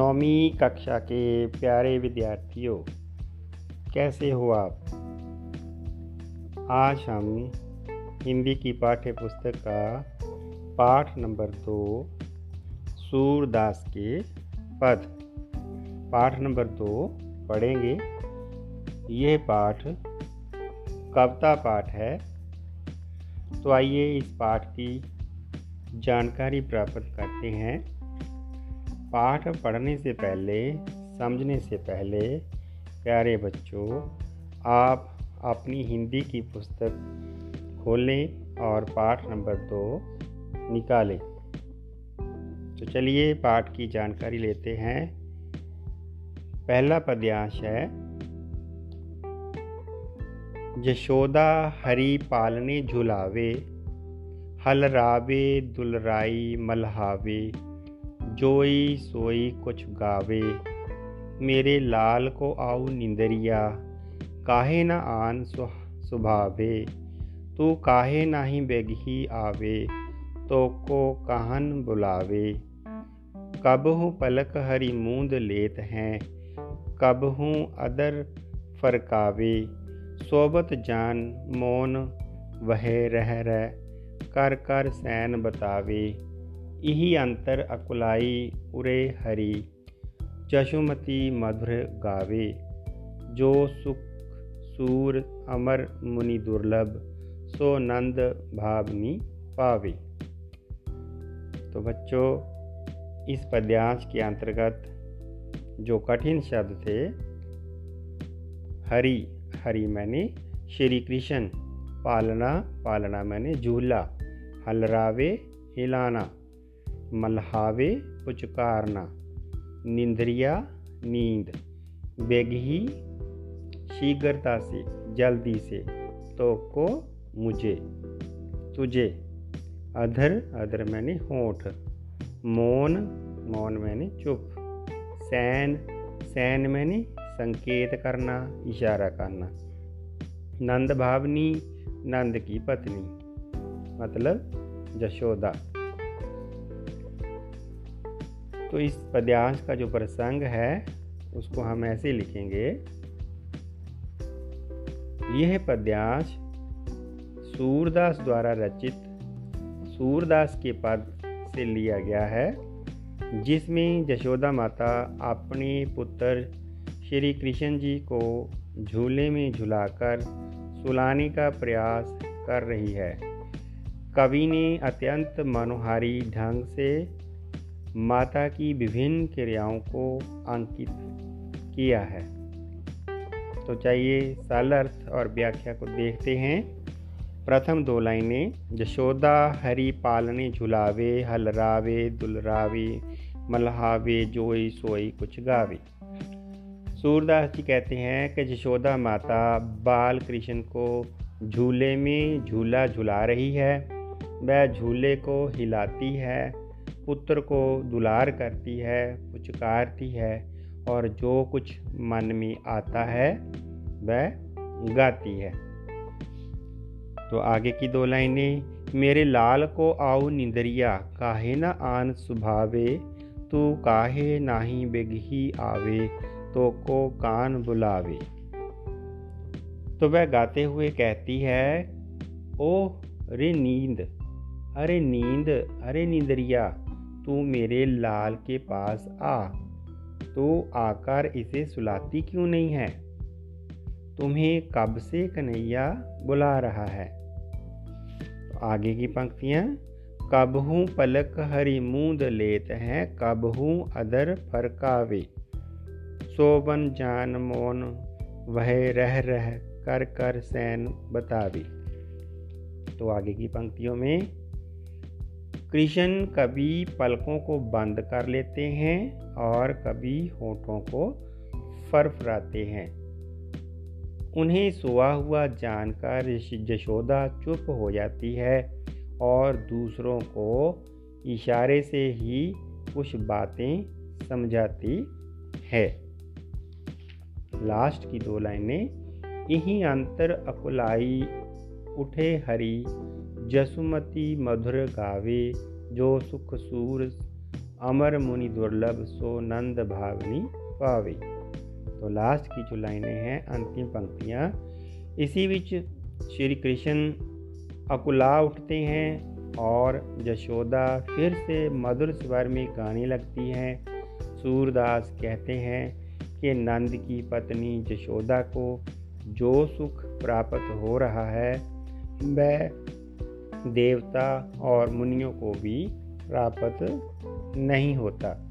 नौवीं कक्षा के प्यारे विद्यार्थियों, कैसे हो आप? आज हम हिंदी की पाठ्य पुस्तक का पाठ नंबर दो, सूरदास के पद। पाठ नंबर दो पढ़ेंगे। यह पाठ कविता पाठ है। तो आइए इस पाठ की जानकारी प्राप्त करते हैं। पाठ पढ़ने से पहले, समझने से पहले, प्यारे बच्चों, आप अपनी हिंदी की पुस्तक खोलें और पाठ नंबर दो निकालें। तो चलिए पाठ की जानकारी लेते हैं। पहला पद्यांश है, जशोदा हरी पालने झुलावे, हलरावे दुलराई मलहावे। जोई सोई कुछ गावे। मेरे लाल को आऊ निंदरिया, काहे न आन सुभावे। तू काहे नाही बेगही आवे तो को कहन बुलावे। कबहू पलक हरी मूंद लेत हैं कबहू अदर फरकावे। सोबत जान मौन वह रह रह, कर कर सैन बतावे। इही अंतर अकुलाई उरे हरी, जशुमती मधुर गावे। जो सुख सूर अमर मुनि दुर्लभ, सो नंद भावनी पावे। तो बच्चों, इस पद्यांश के अंतर्गत जो कठिन शब्द थे, हरि हरि मैंने श्री कृष्ण, पालना पालना मैंने झूला, हलरावे, हिलाना। मल्हावे पुचकारना। निंद्रिया, नींद। बेगही शीघ्रता से, जल्दी से तो को मुझे, तुझे। अधर अधर मैंने होठ। मौन मौन मैंने चुप। सैन सैन मैंने संकेत करना, इशारा करना। नंद भावनी नंद की पत्नी। मतलब जशोदा तो इस पद्यांश का जो प्रसंग है, उसको हम ऐसे लिखेंगे। यह पद्यांश सूरदास द्वारा रचित, सूरदास के पद से लिया गया है, जिसमें जशोदा माता अपने पुत्र श्री कृष्ण जी को झूले में झुलाकर सुलाने का प्रयास कर रही है। कवि ने अत्यंत मनोहारी ढंग से माता की विभिन्न क्रियाओं को अंकित किया है। तो चाहिए सरल अर्थ और व्याख्या को देखते हैं। प्रथम दो लाइनें जशोदा हरि पालने झुलावे हलरावे दुलरावे मल्हावे, जोई सोई कुछ गावे। सूरदास जी कहते हैं कि जशोदा माता बाल कृष्ण को झूले में झूला झुला रही है। वह झूले को हिलाती है पुत्र को दुलार करती है, पुचकारती है और जो कुछ मन में आता है, वह गाती है। तो आगे की दो लाइनें, मेरे लाल को आओ निंदरिया, काहे ना आन सुभावे, तू काहे नाही बेगही आवे तो को कान बुलावे। तो वह गाते हुए कहती है ओ रे नींद, अरे नींद, अरे नींदरिया तू मेरे लाल के पास आ। तो आकर इसे सुलाती क्यों नहीं है? तुम्हें कब से कन्हैया बुला रहा है? तो आगे की पंक्तियाँ, कब हूँ पलक हरी मूंद लेत हैं, कब हूँ अदर फरकावे। सोबन जान मोन, वह रह रह कर कर सैन बतावे। तो आगे की पंक्तियों में कृष्ण कभी पलकों को बंद कर लेते हैं और कभी होठों को फरफराते हैं। उन्हें सोआ हुआ जानकर जशोदा चुप हो जाती है और दूसरों को इशारे से ही कुछ बातें समझाती है। लास्ट की दो लाइनें यही अंतर अकुलाई उठे हरी जसुमती मधुर गावे, जो सुख सूर, अमर मुनि दुर्लभ, सो नंद भावनी पावे। तो लास्ट की जो लाइनें हैं, अंतिम पंक्तियाँ। इसी बीच श्री कृष्ण अकुला उठते हैं और यशोदा फिर से मधुर स्वर में गाने लगती हैं। सूरदास कहते हैं कि नंद की पत्नी यशोदा को जो सुख प्राप्त हो रहा है, वह देवता और मुनियों को भी प्राप्त नहीं होता।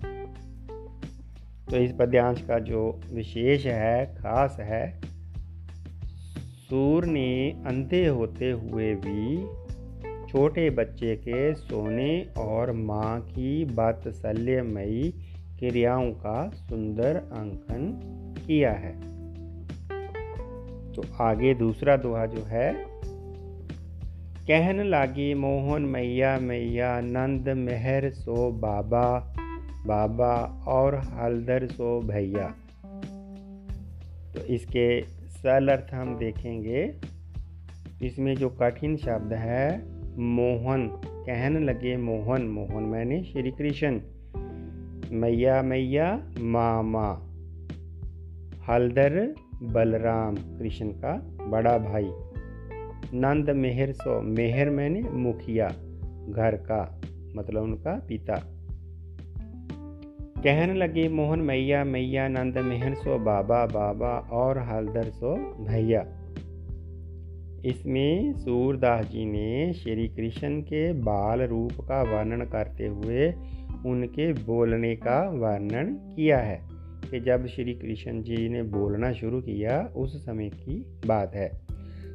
तो इस पद्यांश का जो विशेष है, खास है सूर ने अंधे होते हुए भी छोटे बच्चे के सोने और माँ की बात्सल्यमयी क्रियाओं का सुंदर अंकन किया है। तो आगे दूसरा दोहा जो है कहन लागी मोहन मैया मैया, नंद मेहर सो बाबा बाबा और हलदर सो भैया। तो इसके सरल अर्थ हम देखेंगे। इसमें जो कठिन शब्द है, मोहन, कहन लगे मोहन मोहन मैंने श्री कृष्ण। मैया मैया, मामा, हलदर बलराम कृष्ण का बड़ा भाई। नंद मेहर सो, मेहर मैंने मुखिया, घर का मतलब उनका पिता। कहने लगे, मोहन मैया मैया, नंद मेहर सो, बाबा बाबा, और हलदर सो, भैया। इसमें सूरदास जी ने श्री कृष्ण के बाल रूप का वर्णन करते हुए उनके बोलने का वर्णन किया है कि जब श्री कृष्ण जी ने बोलना शुरू किया, उस समय की बात है।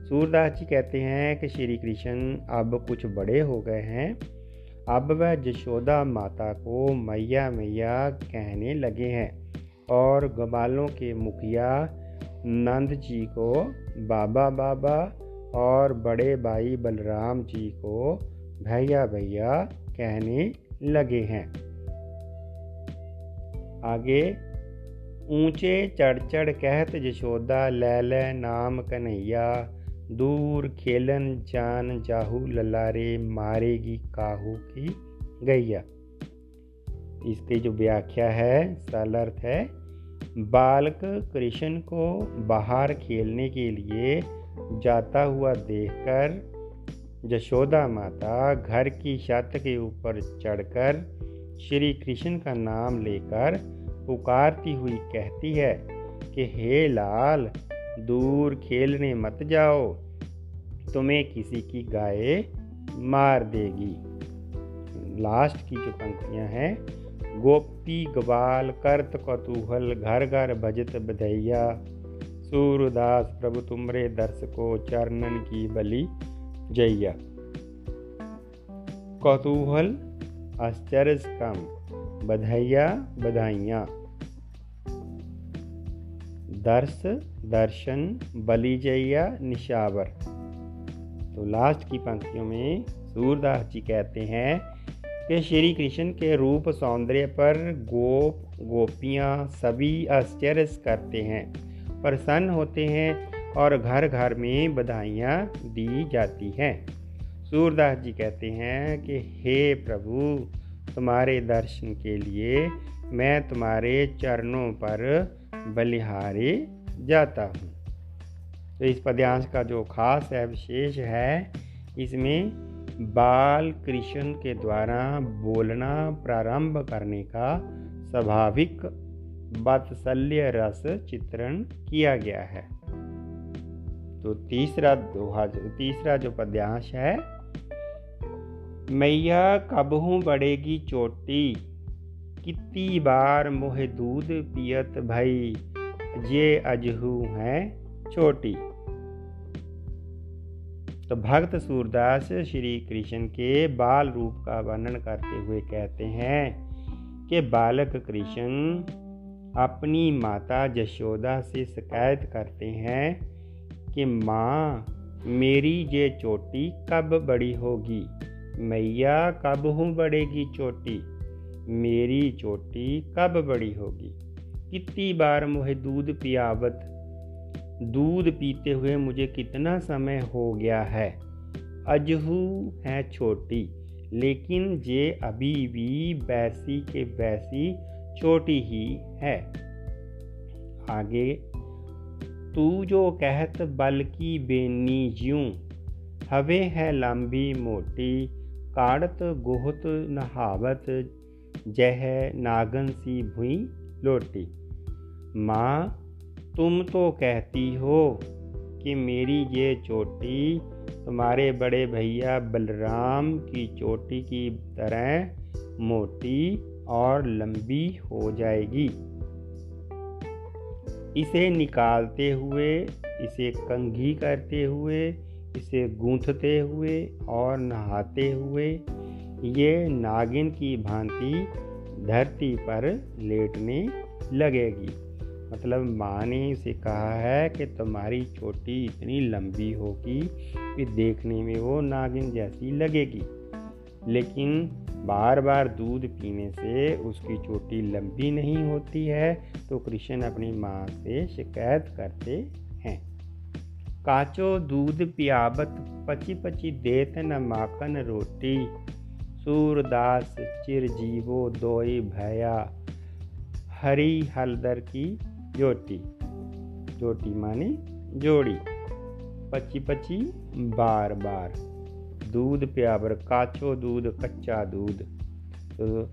सूरदास जी कहते हैं कि श्री कृष्ण अब कुछ बड़े हो गए हैं। अब वह यशोदा माता को मैया मैया कहने लगे हैं और ग्वालों के मुखिया नंद जी को, बाबा बाबा और बड़े भाई बलराम जी को भैया भैया कहने लगे हैं। आगे, ऊँचे चढ़ चढ़ कहत यशोदा लैल नाम कन्हैया दूर खेलन जान जाहू ललारे मारेगी काहू की गैया। इसकी जो व्याख्या है सरल अर्थ है, बालक कृष्ण को बाहर खेलने के लिए जाता हुआ देखकर यशोदा माता घर की छत के ऊपर चढ़कर श्री कृष्ण का नाम लेकर पुकारती हुई कहती है कि, हे लाल दूर खेलने मत जाओ। तुम्हें किसी की गाय मार देगी। लास्ट की जो पंक्तियाँ हैं गोपी ग्वाल करत कौतूहल, घर घर भजत बधैया। सूरदास प्रभु तुमरे दर्शको, चरणन की बलि जैया। कौतूहल आश्चर्य कम बधैया बधाइया। दर्श, दर्शन, बलिजैया, निशावर। तो लास्ट की पंक्तियों में सूरदास जी कहते हैं कि श्री कृष्ण के रूप सौंदर्य पर गोप, गोपियाँ सभी आश्चर्य करते हैं, प्रसन्न होते हैं और घर घर में बधाइयाँ दी जाती हैं। सूरदास जी कहते हैं कि, हे प्रभु, तुम्हारे दर्शन के लिए मैं तुम्हारे चरणों पर बलिहारी जाता हूँ। तो इस पद्यांश का जो खास है विशेष है, इसमें बाल कृष्ण के द्वारा बोलना प्रारंभ करने का स्वाभाविक वात्सल्य रस चित्रण किया गया है। तो तीसरा दोहा, तीसरा जो पद्यांश है, मैया कबहू बढ़ेगी चोटी? कितनी बार मोह दूध पियत भई? ये अजहू हैं छोटी तो भक्त सूरदास श्री कृष्ण के बाल रूप का वर्णन करते हुए कहते हैं कि बालक कृष्ण अपनी माता जशोदा से शिकायत करते हैं कि माँ, मेरी ये चोटी कब बड़ी होगी? मैया कब हूँ बढ़ेगी चोटी? मेरी चोटी कब बड़ी होगी? कितनी बार मुझे दूध पियावत? दूध पीते हुए मुझे कितना समय हो गया है? अजहू है छोटी, लेकिन ये अभी भी वैसी के वैसी छोटी ही है। आगे, तू जो कहत बल की बेनी ज्यूं, हवे है लंबी मोटी काड़त गोहत नहावत जह नागन सी भुई लोटी। माँ, तुम तो कहती हो कि मेरी ये चोटी तुम्हारे बड़े भैया बलराम की चोटी की तरह मोटी और लंबी हो जाएगी। इसे निकालते हुए, इसे कंघी करते हुए, इसे गूंथते हुए और नहाते हुए ये नागिन की भांति धरती पर लेटने लगेगी। मतलब माँ ने उसे कहा है कि तुम्हारी चोटी इतनी लंबी होगी कि देखने में वो नागिन जैसी लगेगी। लेकिन बार बार दूध पीने से उसकी चोटी लंबी नहीं होती है तो कृष्ण अपनी माँ से शिकायत करते हैं। काचो दूध पियाबत पची पची देत न माखन रोटी। सूरदास चिर जीवो दोई भया। हरी हलदर की जोटी। जोटी माने जोड़ी। पची पची बार बार। दूध प्यावर, काचो दूध, कच्चा दूध। तो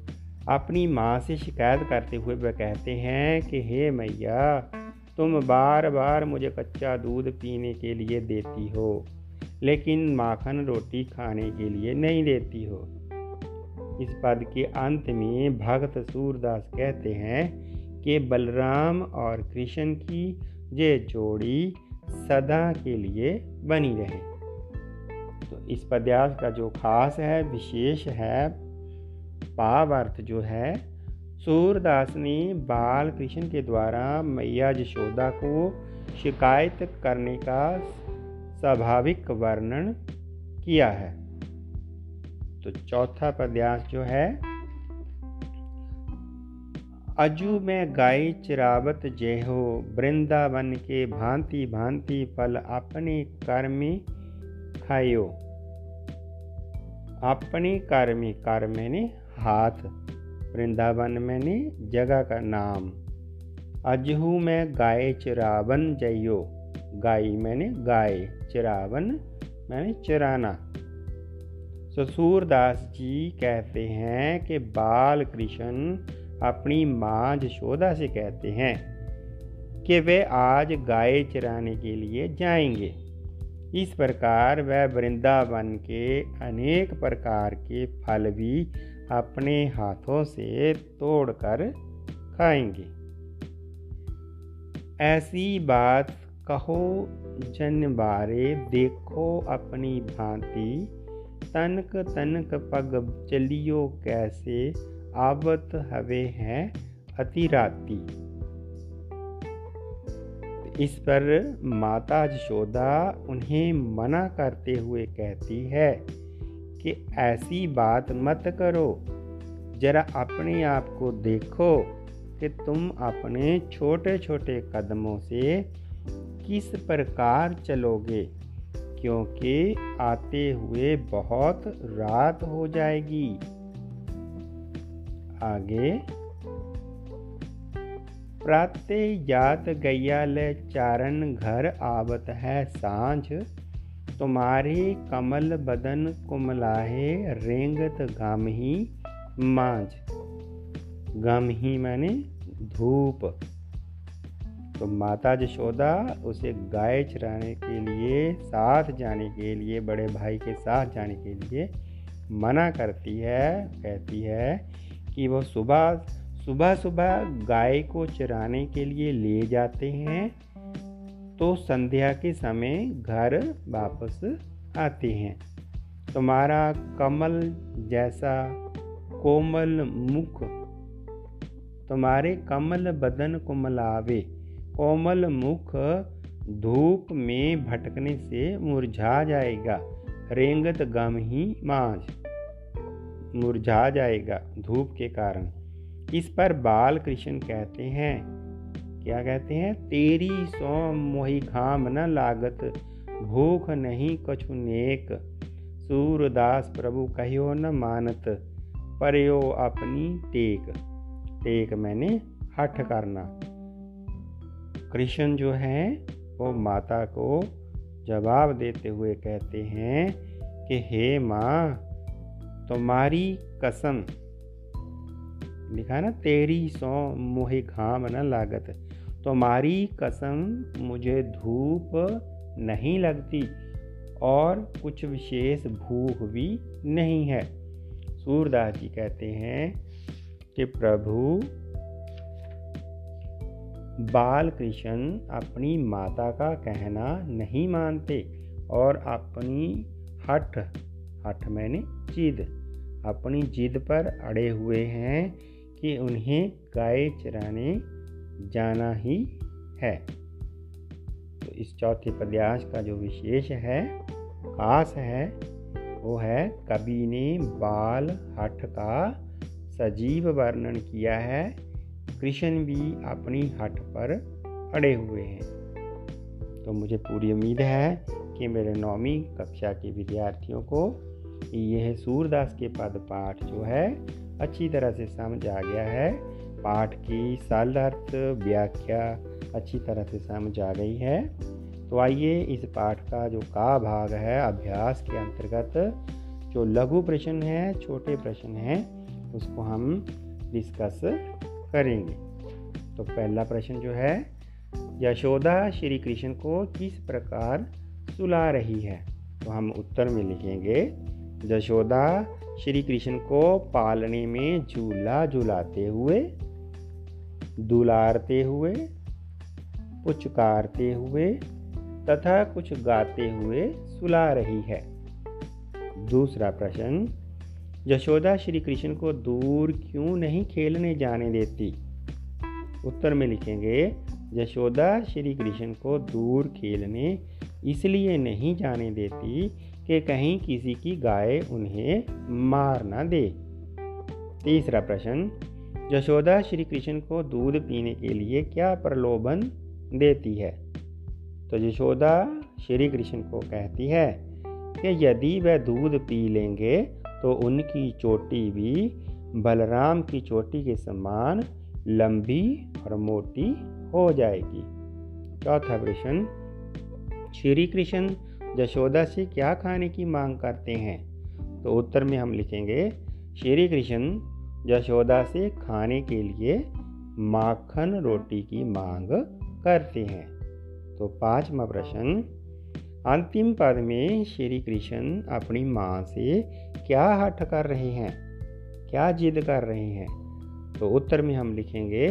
अपनी माँ से शिकायत करते हुए वह कहते हैं कि, हे मैया, तुम बार बार मुझे कच्चा दूध पीने के लिए देती हो, लेकिन माखन रोटी खाने के लिए नहीं देती हो। इस पद के अंत में भक्त सूरदास कहते हैं कि बलराम और कृष्ण की ये जोड़ी सदा के लिए बनी रहे। तो इस पद्यास का जो खास है, विशेष है पाव अर्थ जो है, सूरदास ने बाल कृष्ण के द्वारा मैया यशोदा को शिकायत करने का स्वाभाविक वर्णन किया है। तो चौथा पद्यास जो है, अजू में गाय चिरावत जेहो, वृंदावन के भांति भांति फल अपने कर्म खायो अपने कर्म कर्म ने हाथ, वृंदावन मैंने जगह का नाम। अजहू में गाय चिरावन जयो गाय मैंने गाय, चिरावन मैंने चराना। ससुरदास जी कहते हैं कि बाल कृष्ण अपनी माँ जशोदा से कहते हैं कि वे आज गाय चराने के लिए जाएँगे। इस प्रकार वह वृंदावन के अनेक प्रकार के फल भी अपने हाथों से तोड़कर खाएँगे। ऐसी बात कहो, जन बारे देखो अपनी भांति। तनक तनक पग चलियो कैसे? आवत हवे हैं अतिराती इस पर माता यशोदा उन्हें मना करते हुए कहती है कि ऐसी बात मत करो। जरा अपने आप को देखो कि तुम अपने छोटे छोटे कदमों से किस प्रकार चलोगे। क्योंकि आते हुए बहुत रात हो जाएगी। आगे। प्रातः जात गैया ले चारण घर आवत है साँझ। तुम्हारे कमल बदन कुमलाहे रेंगत गम ही मांझ। गम ही मैंने धूप। तो माता जशोदा उसे गाय चराने के लिए, साथ जाने के लिए, बड़े भाई के साथ जाने के लिए मना करती है, कहती है कि वो सुबह सुबह सुबह गाय को चराने के लिए ले जाते हैं। तो संध्या के समय घर वापस आते हैं। तुम्हारा कमल जैसा कोमल मुख, तुम्हारे कमल बदन कोमलावे कोमल मुख धूप में भटकने से मुरझा जाएगा। रेंगत गम ही मांझ मुरझा जाएगा धूप के कारण। इस पर बाल कृष्ण कहते हैं, क्या कहते हैं? तेरी सो मोही घाम न लागत, भूख नहीं कछु नेक। सूरदास प्रभु कहो न मानत परयो अपनी टेक। टेक मैंने हठ करना। कृष्ण जो है, वो माता को जवाब देते हुए कहते हैं कि, हे माँ, तुम्हारी कसम, लिखा ना, तेरी सौ मोहे घाम न लागत। तुम्हारी कसम मुझे धूप नहीं लगती और कुछ विशेष भूख भी नहीं है। सूरदास जी कहते हैं कि, प्रभु बाल कृष्ण अपनी माता का कहना नहीं मानते और अपनी हठ हठ मैंने जिद, अपनी जिद पर अड़े हुए हैं कि उन्हें गाय चराने जाना ही है। तो इस चौथे पद्यास का जो विशेष है, खास है, वो है कवि ने बाल हठ का सजीव वर्णन किया है। कृष्ण भी अपनी हट पर अड़े हुए हैं। तो मुझे पूरी उम्मीद है कि मेरे नौवीं कक्षा के विद्यार्थियों को यह सूरदास के पद पाठ जो है, अच्छी तरह से समझ आ गया है। पाठ की साल अर्थ व्याख्या अच्छी तरह से समझ आ गई है। तो आइए इस पाठ का जो का भाग है, अभ्यास के अंतर्गत जो लघु प्रश्न है, छोटे प्रश्न हैं, उसको हम डिस्कस करेंगे। तो पहला प्रश्न जो है, यशोदा श्री कृष्ण को किस प्रकार सुला रही है? तो हम उत्तर में लिखेंगे, यशोदा श्री कृष्ण को पालने में झूला झुलाते हुए, दुलारते हुए, पुचकारते हुए तथा कुछ गाते हुए सुला रही है। दूसरा प्रश्न यशोदा श्री कृष्ण को दूर क्यों नहीं खेलने जाने देती? उत्तर में लिखेंगे, यशोदा श्री कृष्ण को दूर खेलने इसलिए नहीं जाने देती कि कहीं किसी की गाय उन्हें मार ना दे। तीसरा प्रश्न, यशोदा श्री कृष्ण को दूध पीने के लिए क्या प्रलोभन देती है? तो यशोदा श्री कृष्ण को कहती है कि यदि वह दूध पी लेंगे तो उनकी चोटी भी बलराम की चोटी के समान लंबी और मोटी हो जाएगी। चौथा प्रश्न, श्री कृष्ण यशोदा से क्या खाने की मांग करते हैं? तो उत्तर में हम लिखेंगे, श्री कृष्ण यशोदा से खाने के लिए माखन रोटी की मांग करते हैं। तो पांचवा प्रश्न, अंतिम पद में श्री कृष्ण अपनी माँ से क्या हठ कर रहे हैं? क्या जिद कर रहे हैं? तो उत्तर में हम लिखेंगे,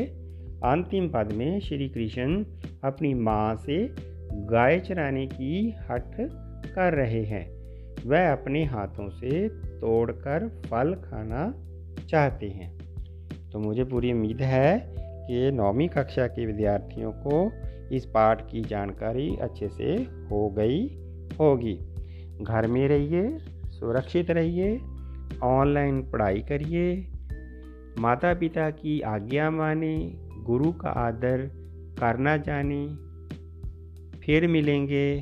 अंतिम पद में श्री कृष्ण अपनी माँ से गाय चराने की हट कर रहे हैं। वह अपने हाथों से तोड़कर फल खाना चाहते हैं। तो मुझे पूरी उम्मीद है कि नौवीं कक्षा के विद्यार्थियों को इस पाठ की जानकारी अच्छे से हो गई होगी। घर में रहिए सुरक्षित रहिए, ऑनलाइन पढ़ाई करिए। माता पिता की आज्ञा माने, गुरु का आदर करना जाने। फिर मिलेंगे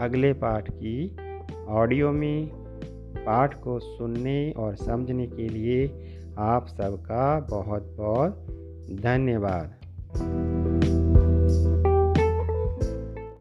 अगले पाठ की ऑडियो में। पाठ को सुनने और समझने के लिए आप सबका बहुत बहुत धन्यवाद।